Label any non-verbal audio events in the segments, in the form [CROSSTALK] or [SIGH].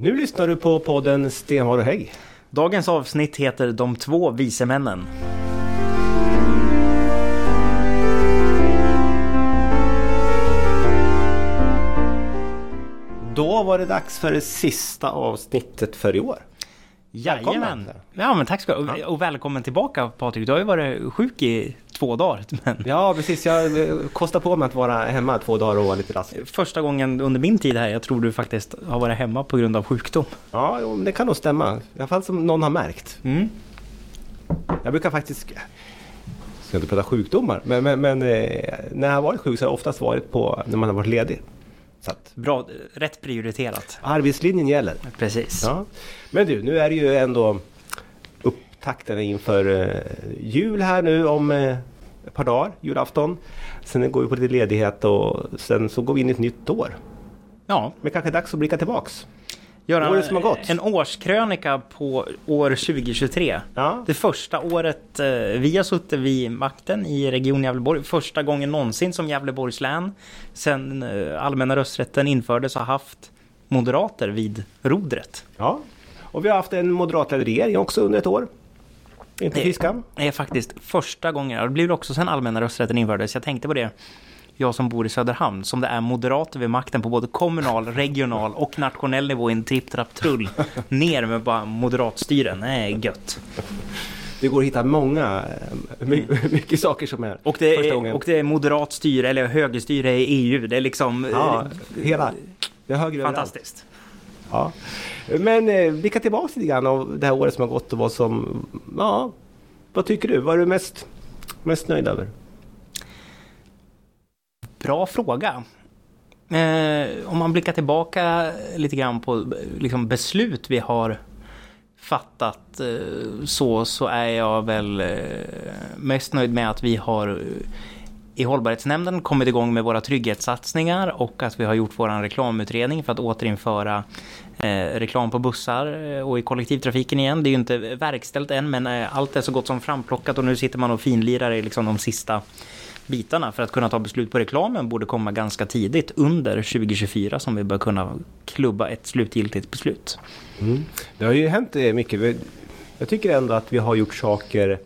Nu lyssnar du på podden Stenhar och Hägg. Dagens avsnitt heter De två vise männen. Då var det dags för det sista avsnittet för i år. Jajamän. Välkommen. Ja men tack ska du Och välkommen tillbaka Patrik. Du har ju varit sjuk i två dagar. [LAUGHS] Men Ja, precis. Jag eh, kostar på mig att vara hemma två dagar och vara lite rasslig. första gången under min tid här, jag tror du faktiskt har varit hemma på grund av sjukdom. Ja, det kan nog stämma. I alla fall som någon har märkt. Mm. Jag brukar faktiskt... Jag ska inte prata sjukdomar, men, men, men eh, när jag har varit sjuk så har jag oftast varit på när man har varit ledig. Så att Bra, rätt prioriterat. arbetslinjen gäller. Precis. Ja. Men du, nu är det ju ändå upptakten inför eh, jul här nu om eh, ett par dagar, julafton. Sen går vi på lite ledighet och sen så går vi in i ett nytt år. Ja, Men kanske dags att blicka tillbaks. Göra Året som har gått. en årskrönika på år 2023. Ja, Det första året eh, vi har suttit vid makten i Region Gävleborg. Första gången någonsin som Gävleborgs län sen eh, allmänna rösträtten infördes har haft moderater vid rodret. ja. Och vi har haft en moderatledd regering också under ett år. Inte Det- fiskan. Det är faktiskt första gången, det blir också sen allmänna rösträtten infördes. Jag tänkte på det, jag som bor i Söderhamn, som det är moderater vid makten på både kommunal, regional och nationell nivå i en tripp, trapp, trull. [LAUGHS] Ner med bara moderatstyren. Det är gött. Det går att hitta många, eh, my, [LAUGHS] mycket saker som är Och det första är, gången. och det är moderat styre, eller högerstyre i EU. Det är liksom ja, eh, hela. Det är högre överallt. fantastiskt. Ja. Men eh, blicka tillbaka lite grann av det här året som har gått och vad som... Ja, vad tycker du? Vad är du mest, mest nöjd över? Bra fråga. Eh, om man blickar tillbaka lite grann på liksom, beslut vi har fattat eh, så, så är jag väl eh, mest nöjd med att vi har eh, i hållbarhetsnämnden kommit igång med våra trygghetssatsningar och att vi har gjort vår reklamutredning för att återinföra eh, reklam på bussar eh, och i kollektivtrafiken igen. Det är ju inte verkställt än men eh, allt är så gott som framplockat och nu sitter man och finlirar i liksom de sista bitarna för att kunna ta beslut på reklamen borde komma ganska tidigt under 2024 som vi bör kunna klubba ett slutgiltigt beslut. Det har ju hänt eh, mycket. Jag tycker ändå att vi har gjort saker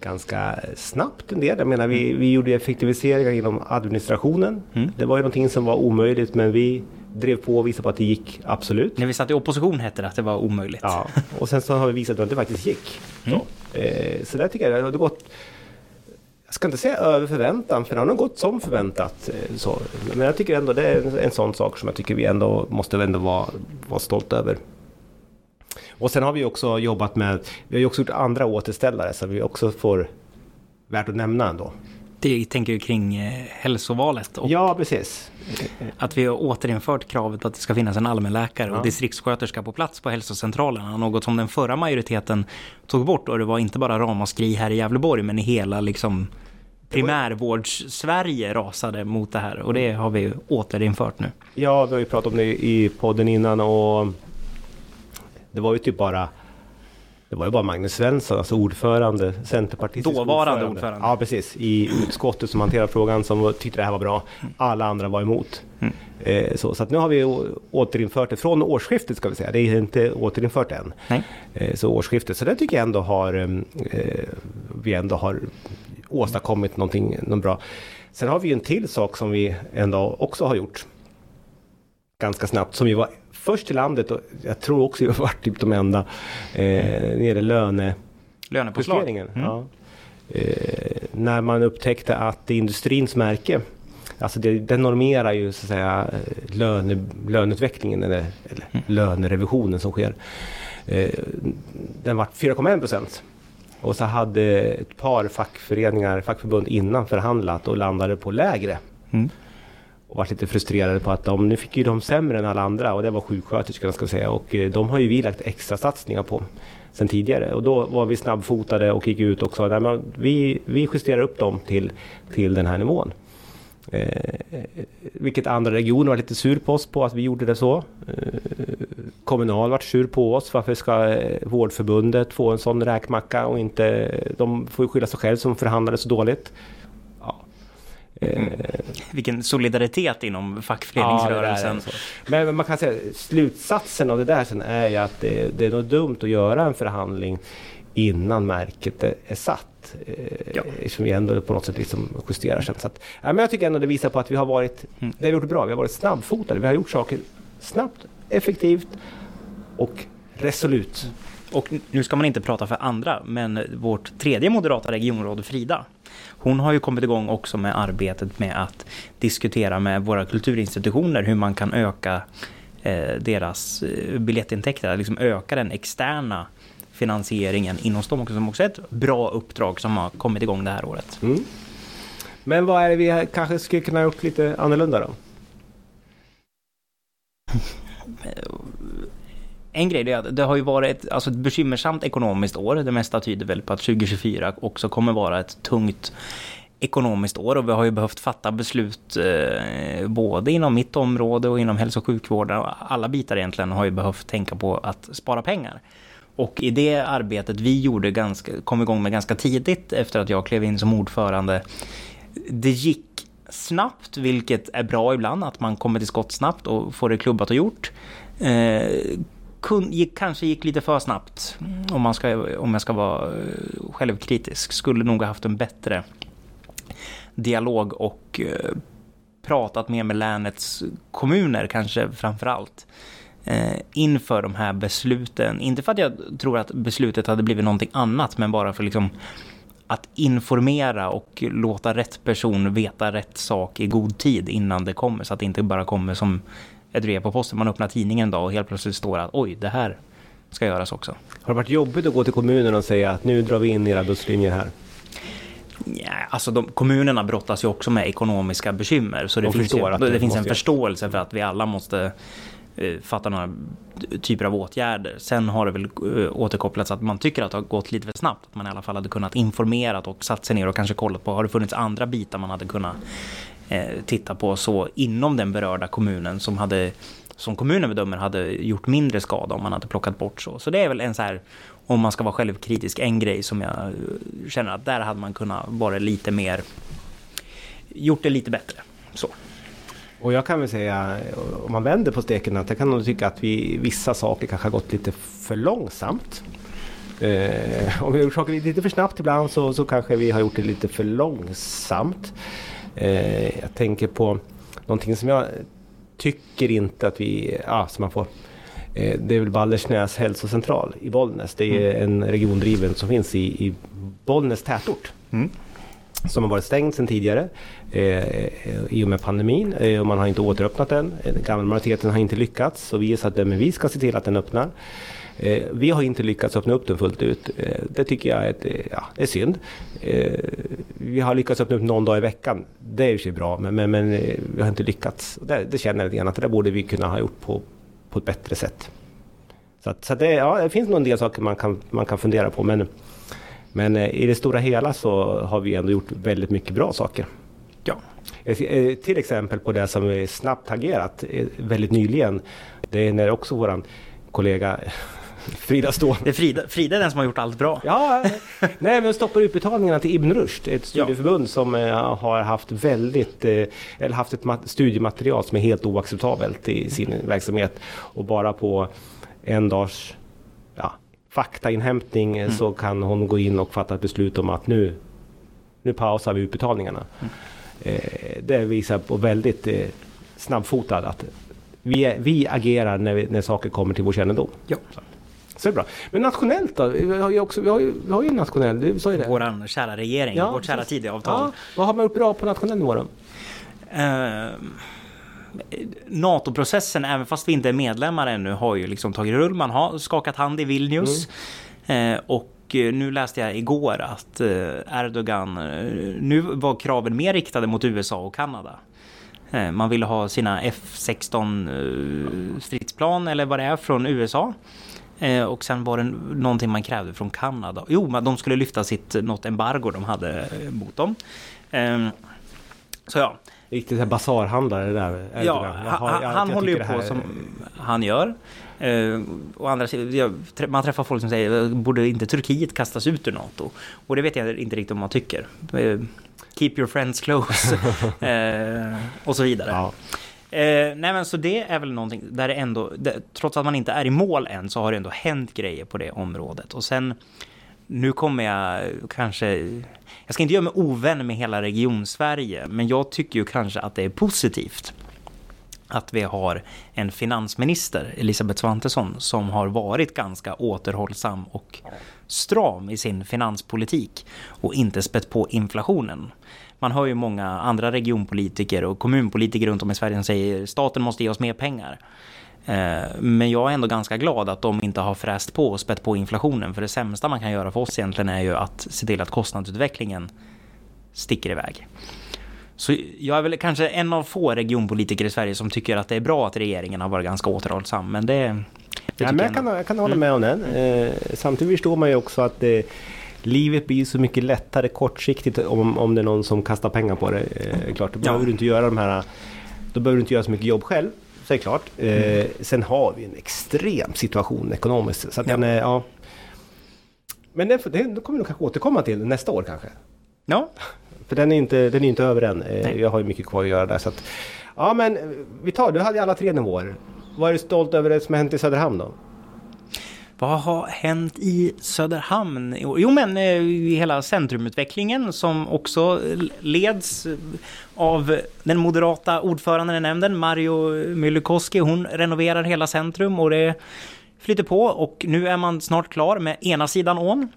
ganska snabbt en del. Jag menar, vi, vi gjorde effektiviseringar inom administrationen. Mm. Det var ju någonting som var omöjligt men vi drev på och visade på att det gick absolut. När vi satt i opposition hette det att det var omöjligt. Ja, och sen så har vi visat att det faktiskt gick. Mm. Så, eh, så där tycker jag det har gått jag ska inte säga över förväntan, för det har nog gått som förväntat. Eh, så. Men jag tycker ändå det är en, sån sak som jag tycker vi ändå måste ändå vara, vara stolta över. Och sen har vi också jobbat med, vi har ju också gjort andra återställare så vi också får värt att nämna ändå. Det tänker ju kring eh, hälsovalet och Ja, precis. att vi har återinfört kravet på att det ska finnas en allmänläkare Ja. och distriktssköterska på plats på hälsocentralerna. Något som den förra majoriteten tog bort och det var inte bara ramaskri här i Gävleborg men i hela liksom primärvårds-Sverige rasade mot det här och det har vi återinfört nu. Ja, vi har ju pratat om det i podden innan och det var ju typ bara det var ju bara Magnus Svensson, alltså ordförande, centerpartistisk Dåvarande ordförande. Ja, precis. I utskottet som hanterade frågan som tyckte det här var bra. Alla andra var emot. Mm. Eh, så, så nu har vi återinfört det från årsskiftet ska vi säga. Det är inte återinfört än. Nej. Eh, så årsskiftet. Så det tycker jag ändå har eh, vi ändå har åstadkommit någonting, något bra. Sen har vi ju en till sak som vi ändå också har gjort ganska snabbt som vi var först i landet och jag tror också vi varit typ de enda eh, det gäller Lönepåslag. Mm. Ja. Eh, när man upptäckte att industrins märke Alltså det, den normerar ju så att säga eh, löne, löneutvecklingen eller, eller Mm. lönerevisionen som sker. Eh, den var 4,1 procent. Och så hade ett par fackföreningar, fackförbund innan förhandlat och landade på lägre Mm och varit lite frustrerade på att de, nu fick ju de sämre än alla andra och det var sjuksköterskorna ska jag säga och eh, de har ju vi lagt extra satsningar på sen tidigare och då var vi snabbfotade och gick ut och sa nej, men vi, vi justerar upp dem till, till den här nivån. Eh, vilket andra regioner var lite sur på oss på att vi gjorde det så. Eh, Kommunal vart sur på oss. Varför ska eh, Vårdförbundet få en sån räkmacka och inte... De får ju skylla sig själva som förhandlade så dåligt. Ja. Eh, vilken solidaritet inom fackföreningsrörelsen. Ja, men man kan säga slutsatsen av det där sen är ju att det, det är nog dumt att göra en förhandling innan märket är, är satt. Eh, ja. Som vi ändå på något sätt liksom justerar sen. Så att, ja, men jag tycker ändå det visar på att vi har varit, mm. det har gjort bra, vi har varit snabbfotade. Vi har gjort saker snabbt, effektivt och resolut. Och nu ska man inte prata för andra, men vårt tredje moderata regionråd Frida, hon har ju kommit igång också med arbetet med att diskutera med våra kulturinstitutioner hur man kan öka eh, deras eh, biljettintäkter, liksom öka den externa finansieringen inom dem också, som också är ett bra uppdrag som har kommit igång det här året. Mm. Men vad är det vi kanske skulle kunna ha gjort lite annorlunda då? [LAUGHS] en grej är att det har ju varit ett, alltså ett bekymmersamt ekonomiskt år. Det mesta tyder väl på att 2024 också kommer vara ett tungt ekonomiskt år och vi har ju behövt fatta beslut eh, både inom mitt område och inom hälso och sjukvården. Alla bitar egentligen har ju behövt tänka på att spara pengar. Och i det arbetet vi gjorde ganska, kom igång med ganska tidigt efter att jag klev in som ordförande. Det gick snabbt, vilket är bra ibland, att man kommer till skott snabbt och får det klubbat och gjort. Eh, kun, gick, kanske gick lite för snabbt om, man ska, om jag ska vara eh, självkritisk. Skulle nog ha haft en bättre dialog och eh, pratat mer med länets kommuner kanske framför allt eh, inför de här besluten. Inte för att jag tror att beslutet hade blivit någonting annat men bara för liksom att informera och låta rätt person veta rätt sak i god tid innan det kommer så att det inte bara kommer som ett brev på posten. Man öppnar tidningen en dag och helt plötsligt står det att oj, det här ska göras också. Har det varit jobbigt att gå till kommunen och säga att nu drar vi in era busslinjer här? Ja, alltså de, kommunerna brottas ju också med ekonomiska bekymmer. Så det finns, ju, det, det finns en förståelse för att vi alla måste eh, fatta några typer av åtgärder. Sen har det väl eh, återkopplats att man tycker att det har gått lite för snabbt. Att man i alla fall hade kunnat informerat och satt sig ner och kanske kollat på har det funnits andra bitar man hade kunnat eh, titta på så inom den berörda kommunen som hade som kommunen bedömer hade gjort mindre skada om man hade plockat bort så. Så det är väl en så här, om man ska vara självkritisk, en grej som jag eh, känner att där hade man kunnat vara lite mer, gjort det lite bättre. Så. Och jag kan väl säga, om man vänder på steken, att jag kan nog tycka att vi, vissa saker kanske har gått lite för långsamt. Eh, om vi har gjort saker lite för snabbt ibland så, så kanske vi har gjort det lite för långsamt. Eh, jag tänker på någonting som jag tycker inte att vi, ja, som man får eh, det är väl Baldersnäs hälsocentral i Bollnäs. Det är mm. en regiondriven som finns i, i Bollnäs tätort. Mm. Som har varit stängd sedan tidigare eh, i och med pandemin eh, och man har inte återöppnat den. Den gamla majoriteten har inte lyckats så vi är så att men vi ska se till att den öppnar. Eh, vi har inte lyckats öppna upp den fullt ut. Eh, det tycker jag är, ett, eh, ja, är synd. Vi har lyckats öppna upp någon dag i veckan. Det är ju sig bra, men, men, men, vi har inte lyckats. Det, det känner jag lite grann att det borde vi kunna ha gjort på, på ett bättre sätt. Så, att, så det, ja, det finns nog en del saker man kan, man kan fundera på, men, men i det stora hela så har vi ändå gjort väldigt mycket bra saker. Ja. Till exempel på det som vi snabbt agerat väldigt nyligen. Det är när också våran kollega Frida Ståhl. Det är Frida, Frida är den som har gjort allt bra. Ja, nej men stoppar utbetalningarna till Ibn Rushd, ett studieförbund ja. som eh, har haft väldigt, eh, eller haft ett studiematerial som är helt oacceptabelt i sin verksamhet. Och bara på en dags ja, faktainhämtning mm. så kan hon gå in och fatta ett beslut om att nu, nu pausar vi utbetalningarna. Mm. Eh, det visar på väldigt snabbfotad att vi, vi agerar när, vi, när saker kommer till vår kännedom. Ja. Så. Så det är bra. Men nationellt då? Vi har ju, också, vi har ju, vi har ju en nationell, du sa ju det. Vår kära regering, ja, vårt kära Tidöavtal. Ja. Vad har man gjort bra på nationell nivå då? Uh, NATO-processen, även fast vi inte är medlemmar ännu, har ju liksom tagit rull. Man har skakat hand i Vilnius. Mm. Uh, och nu läste jag igår att Erdogan, nu var kraven mer riktade mot USA och Kanada. Man ville ha sina F16 stridsplan eller vad det är från USA. Eh, och sen var det någonting man krävde från Kanada. Jo, de skulle lyfta sitt, något embargo de hade eh, mot dem. Eh, så ja. Riktigt basarhandlare där. Ja, han, han håller ju på här... som han gör. Uh, och andra man träffar folk som säger borde inte Turkiet kastas ut ur NATO? Och det vet jag inte riktigt om man tycker. Uh, keep your friends close [LAUGHS] eh, och så vidare. Ja. Eh, nej men så det är väl någonting där det ändå, det, trots att man inte är i mål än så har det ändå hänt grejer på det området. Och sen, nu kommer jag kanske, jag ska inte göra mig ovän med hela region-Sverige, men jag tycker ju kanske att det är positivt att vi har en finansminister, Elisabeth Svantesson, som har varit ganska återhållsam och stram i sin finanspolitik och inte spett på inflationen. Man hör ju många andra regionpolitiker och kommunpolitiker runt om i Sverige som säger staten måste ge oss mer pengar. Eh, men jag är ändå ganska glad att de inte har fräst på och spett på inflationen. För det sämsta man kan göra för oss egentligen är ju att se till att kostnadsutvecklingen sticker iväg. Så jag är väl kanske en av få regionpolitiker i Sverige som tycker att det är bra att regeringen har varit ganska återhållsam. Men det, det ja, men jag, kan, jag kan hålla med om den. Eh, samtidigt förstår man ju också att eh, livet blir så mycket lättare kortsiktigt om, om det är någon som kastar pengar på det. Eh, klart, då behöver du inte göra de här... Då behöver du inte göra så mycket jobb själv. Så är det klart. Eh, mm. Sen har vi en extrem situation ekonomiskt. Så att ja. Den är, ja. Men det, det kommer vi nog kanske återkomma till nästa år kanske. Ja. För den är inte, den är inte över än. Eh, Nej. Jag har ju mycket kvar att göra där. Så att, ja men vi tar, du hade alla tre nivåer. Vad är du stolt över det som har hänt i Söderhamn då? Vad har hänt i Söderhamn? Jo men eh, hela centrumutvecklingen som också leds av den moderata ordföranden i nämnden, Mario Myllykoski. Hon renoverar hela centrum och det flyter på och nu är man snart klar med ena sidan ån.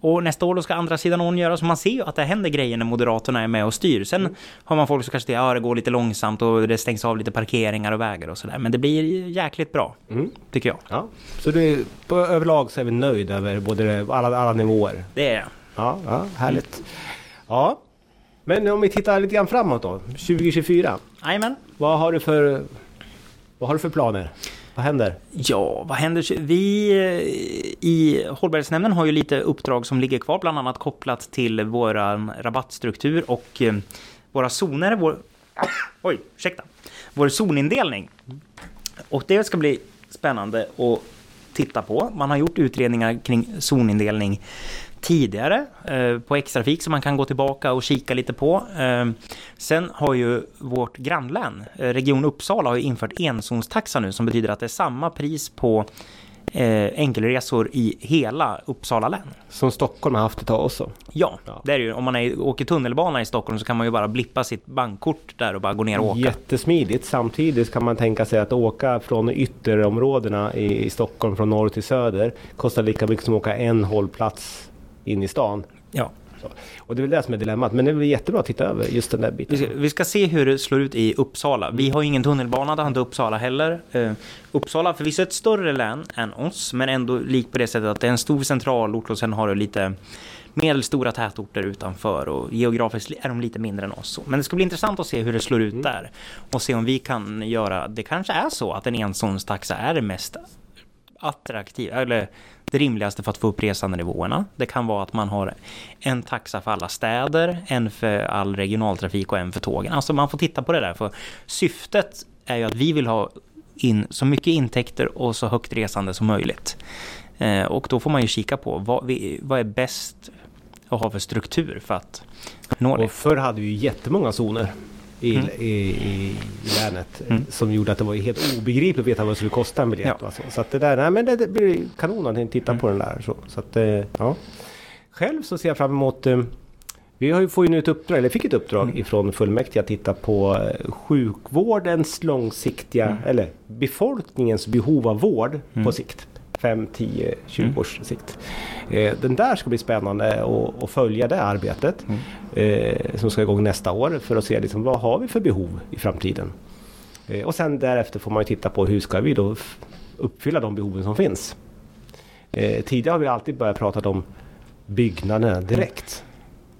Och nästa år då ska andra sidan ån göra, så man ser ju att det händer grejer när Moderaterna är med och styr. Sen mm. har man folk som kanske säger att ja, det går lite långsamt och det stängs av lite parkeringar och vägar och sådär. Men det blir jäkligt bra, mm. tycker jag. Ja. Så du, på överlag så är vi nöjda över både alla, alla nivåer? Det är jag. Ja, ja, härligt. Mm. Ja, men om vi tittar lite grann framåt då, 2024. Jajamän. Vad har du för, vad har du för planer? Vad händer? Ja, vad händer? Vi eh, i Hållbarhetsnämnden har ju lite uppdrag som ligger kvar, bland annat kopplat till vår rabattstruktur och eh, våra zoner. Vår, oj, ursäkta. Vår zonindelning. Och det ska bli spännande att titta på. Man har gjort utredningar kring zonindelning tidigare eh, på X-trafik som man kan gå tillbaka och kika lite på. Eh, sen har ju vårt grannlän, eh, Region Uppsala, har ju infört enzonstaxa nu som betyder att det är samma pris på eh, enkelresor i hela Uppsala län. Som Stockholm har haft ett tag också? Ja, ja. det är ju. Om man är, åker tunnelbana i Stockholm så kan man ju bara blippa sitt bankkort där och bara gå ner och åka. Jättesmidigt. Samtidigt kan man tänka sig att åka från ytterområdena i, i Stockholm från norr till söder kostar lika mycket som att åka en hållplats in i stan. Ja. Så. Och det är väl det som är dilemmat. Men det är väl jättebra att titta över just den där biten. Vi ska, vi ska se hur det slår ut i Uppsala. Vi har ingen tunnelbana, det har inte Uppsala heller. Uh, Uppsala förvisso ett större län än oss, men ändå likt på det sättet att det är en stor centralort och sen har du lite medelstora tätorter utanför och geografiskt är de lite mindre än oss. Men det ska bli intressant att se hur det slår ut mm. där och se om vi kan göra, det kanske är så att en enzonstaxa är det mest attraktiva, eller det rimligaste för att få upp resandenivåerna. Det kan vara att man har en taxa för alla städer, en för all regionaltrafik och en för tågen. Alltså man får titta på det där, för syftet är ju att vi vill ha in så mycket intäkter och så högt resande som möjligt. Eh, och då får man ju kika på vad, vi, vad är bäst att ha för struktur för att nå det. Och förr hade vi ju jättemånga zoner i, mm. i, i, länet mm. som gjorde att det var helt obegripligt att veta vad det skulle kosta en biljett. Ja. Så. så att det där, nej men det, det blir kanon att titta mm. på den där. Så, så att, eh, ja. Själv så ser jag fram emot eh, vi har ju, får ju nu ett uppdrag, eller fick ett uppdrag mm. ifrån fullmäktige att titta på eh, sjukvårdens långsiktiga, mm. eller befolkningens behov av vård mm. på sikt. 5, 10, 20 mm. års sikt. Eh, den där ska bli spännande att följa det arbetet mm. eh, som ska igång nästa år för att se liksom, vad har vi för behov i framtiden. Eh, och sen därefter får man ju titta på hur ska vi då uppfylla de behoven som finns. Eh, tidigare har vi alltid börjat prata om byggnaderna direkt.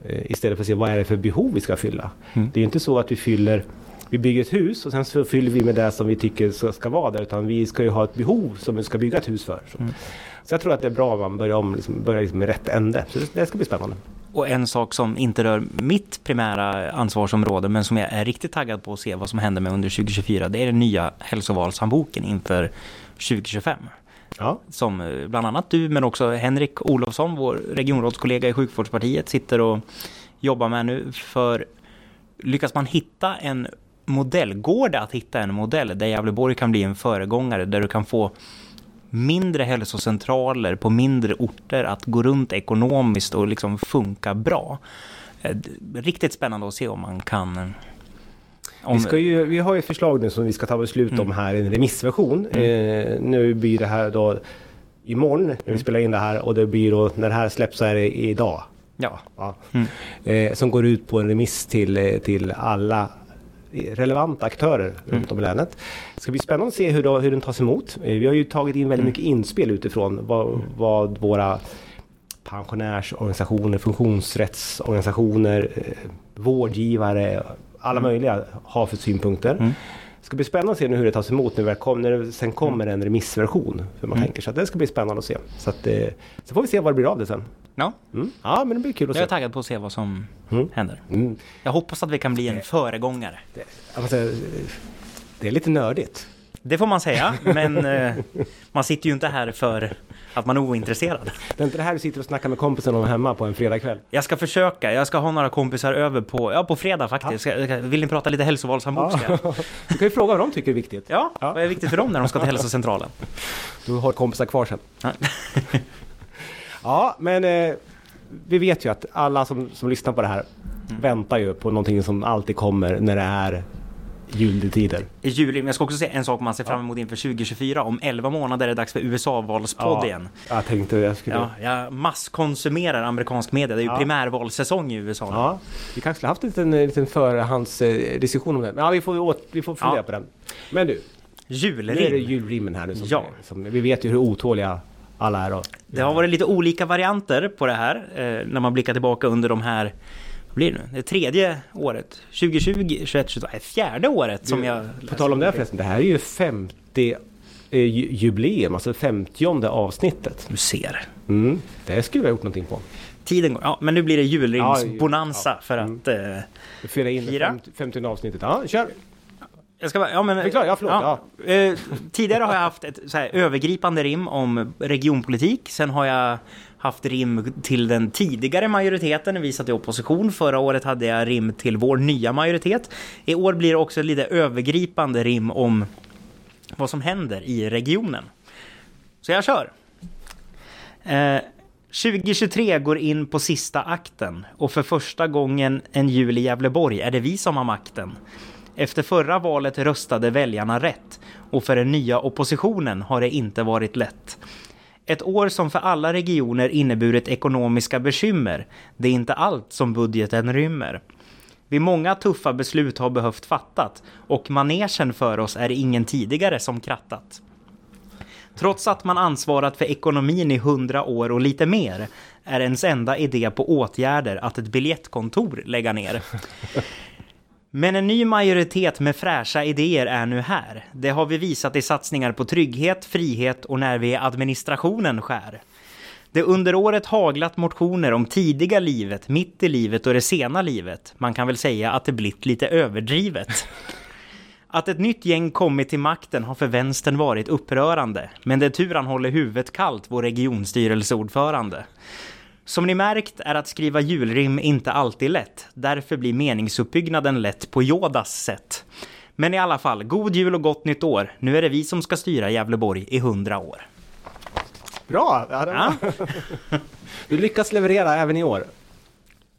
Eh, istället för att se vad är det för behov vi ska fylla. Mm. Det är ju inte så att vi fyller vi bygger ett hus och sen så fyller vi med det som vi tycker ska, vara där. Utan vi ska ju ha ett behov som vi ska bygga ett hus för. Så, mm. så jag tror att det är bra om man börjar, om, liksom, börjar liksom med rätt ände. Så det, det ska bli spännande. Och en sak som inte rör mitt primära ansvarsområde men som jag är riktigt taggad på att se vad som händer med under 2024 det är den nya hälsovalshandboken inför 2025. Ja. Som eh, bland annat du men också Henrik Olofsson, vår regionrådskollega i sjukvårdspartiet, sitter och jobbar med nu. För lyckas man hitta en modell, går det att hitta en modell där Gävleborg kan bli en föregångare, där du kan få mindre hälsocentraler på mindre orter att gå runt ekonomiskt och liksom funka bra. Eh, riktigt spännande att se om man kan eh, om... Vi, ska ju, vi har ju ett förslag nu som vi ska ta beslut om mm. här en remissversion. Mm. Eh, nu blir det här då imorgon när vi mm. spelar in det här och det blir då när det här släpps så är det idag. Ja. ja. Mm. Eh, som går ut på en remiss till, eh, till alla relevanta aktörer mm. runt om i länet. Det ska bli spännande att se hur, då, hur den tas emot. Eh, vi har ju tagit in väldigt mm. mycket inspel utifrån vad, vad våra pensionärsorganisationer, funktionsrättsorganisationer, eh, vårdgivare, alla mm. möjliga har för synpunkter. Det ska bli spännande att se nu hur det tas emot kom, när det sen kommer en remissversion. Hur man mm. tänker. Så det ska bli spännande att se. Så, att, eh, så får vi se vad det blir av det sen. Ja. Mm. Ja, men det blir kul att se. Jag är taggad på att se vad som mm. händer. Mm. Jag hoppas att vi kan bli en föregångare. Det, alltså, det är lite nördigt. Det får man säga, men eh, man sitter ju inte här för att man är ointresserad. Det är inte det här du sitter och snackar med kompisen om hemma på en fredagkväll? Jag ska försöka. Jag ska ha några kompisar över på, ja, på fredag faktiskt. Ja. Vill ni prata lite hälsovalshandbokska? Ja. [LAUGHS] Du kan ju fråga vad de tycker är viktigt. Ja, ja, vad är viktigt för dem när de ska till hälsocentralen? Du har kompisar kvar sen. Ja, [LAUGHS] ja men eh, vi vet ju att alla som, som lyssnar på det här mm. väntar ju på någonting som alltid kommer när det är juletider. I juli, men jag ska också säga en sak man ser fram emot inför 2024. Om 11 månader är det dags för USA-valspodd ja, igen. Jag tänkte jag skulle... Ja, jag masskonsumerar amerikansk media. Det är ju ja. primärvalsäsong i USA. Ja, vi kanske skulle haft en liten, liten förhandsdiskussion om det. Men ja, vi får, åt, vi får fundera ja. på den. Men du. Julrim. Nu är det julrimmen här nu. Som, ja. Som, vi vet ju hur otåliga alla är. Då. Det har varit lite olika varianter på det här. Eh, när man blickar tillbaka under de här blir det nu? Det tredje året. 2020, 21, 22, fjärde året som jag... På tal om det förresten, det här är ju 50 eh, jubileum, alltså 50 avsnittet. Du ser. Mm, det skulle vi ha gjort någonting på. Tiden går, ja men nu blir det julrimsbonanza ja, för att mm. eh, fira in fira. 50 avsnittet. Ja, kör! Jag ska bara, ja men... Förklara, ja förlåt. Ja. Ja. Eh, tidigare har jag haft ett så här, övergripande rim om regionpolitik. Sen har jag haft rim till den tidigare majoriteten när vi satt i opposition. Förra året hade jag rim till vår nya majoritet. I år blir det också lite övergripande rim om vad som händer i regionen. Så jag kör. Eh, 2023 går in på sista akten och för första gången en jul i Gävleborg är det vi som har makten. Efter förra valet röstade väljarna rätt och för den nya oppositionen har det inte varit lätt. Ett år som för alla regioner inneburit ekonomiska bekymmer. Det är inte allt som budgeten rymmer. Vi många tuffa beslut har behövt fattat och manegen för oss är ingen tidigare som krattat. Trots att man ansvarat för ekonomin i hundra år och lite mer är ens enda idé på åtgärder att ett biljettkontor lägga ner. Men en ny majoritet med fräscha idéer är nu här. Det har vi visat i satsningar på trygghet, frihet och när vi i administrationen skär. Det under året haglat motioner om tidiga livet, mitt i livet och det sena livet. Man kan väl säga att det blivit lite överdrivet. [LAUGHS] Att ett nytt gäng kommit till makten har för vänstern varit upprörande. Men det är tur han håller huvudet kallt, vår regionstyrelseordförande. Som ni märkt är att skriva julrim inte alltid lätt. Därför blir meningsuppbyggnaden lätt på Yodas sätt. Men i alla fall, god jul och gott nytt år. Nu är det vi som ska styra Gävleborg i hundra år. Bra! Ja, ja. [LAUGHS] du lyckas leverera även i år.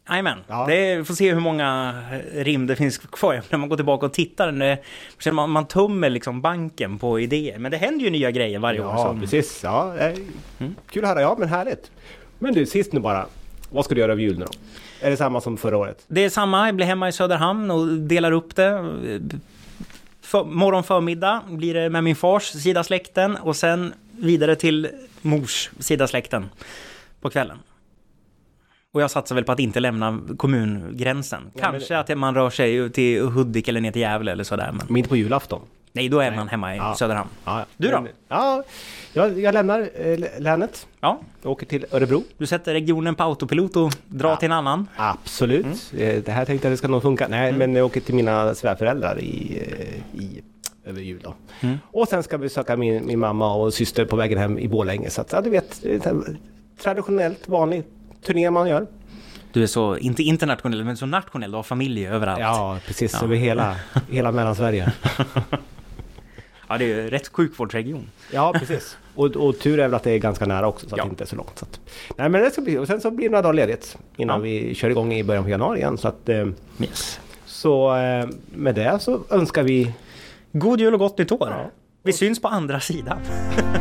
Jajamän. Ja. Vi får se hur många rim det finns kvar [LAUGHS] när man går tillbaka och tittar. Man, man tummer liksom banken på idéer. Men det händer ju nya grejer varje ja, år. Ja, precis. Ja, mm. Kul att höra. Ja, men härligt. Men du, sist nu bara. Vad ska du göra över jul nu då? Är det samma som förra året? Det är samma. Jag blir hemma i Söderhamn och delar upp det. För, morgon förmiddag blir det med min fars sida släkten och sen vidare till mors sida släkten på kvällen. Och jag satsar väl på att inte lämna kommungränsen. Ja, Kanske men... att man rör sig till Hudik eller ner till Gävle eller sådär. Men... men inte på julafton? Nej, då är man hemma i ja. Söderhamn. Ja, du då? Ja, jag, jag lämnar eh, länet. Ja. åker till Örebro. Du sätter regionen på autopilot och drar ja. till en annan? Absolut. Mm. Eh, det här tänkte jag det ska nog funka. Nej, mm. men jag åker till mina svärföräldrar i, eh, i över jul då. Mm. Och sen ska vi besöka min, min mamma och syster på vägen hem i Borlänge. Så att, ja, du vet, traditionellt vanlig turné man gör. Du är så, inte internationell, men så nationell. Du har familj överallt. Ja, precis. Ja. Över hela, [LAUGHS] hela Mellansverige. [LAUGHS] Ja, det är ju rätt sjukvårdsregion. Ja, precis. Och, och tur är väl att det är ganska nära också så att Ja. det inte är så långt. Så att, nej men det ska bli, och sen så blir det några dagar ledigt innan Ja. vi kör igång i början på januari igen. Så, att, eh, Yes. så eh, med det så önskar vi God jul och gott nytt år. Ja. Vi syns på andra sidan. [LAUGHS]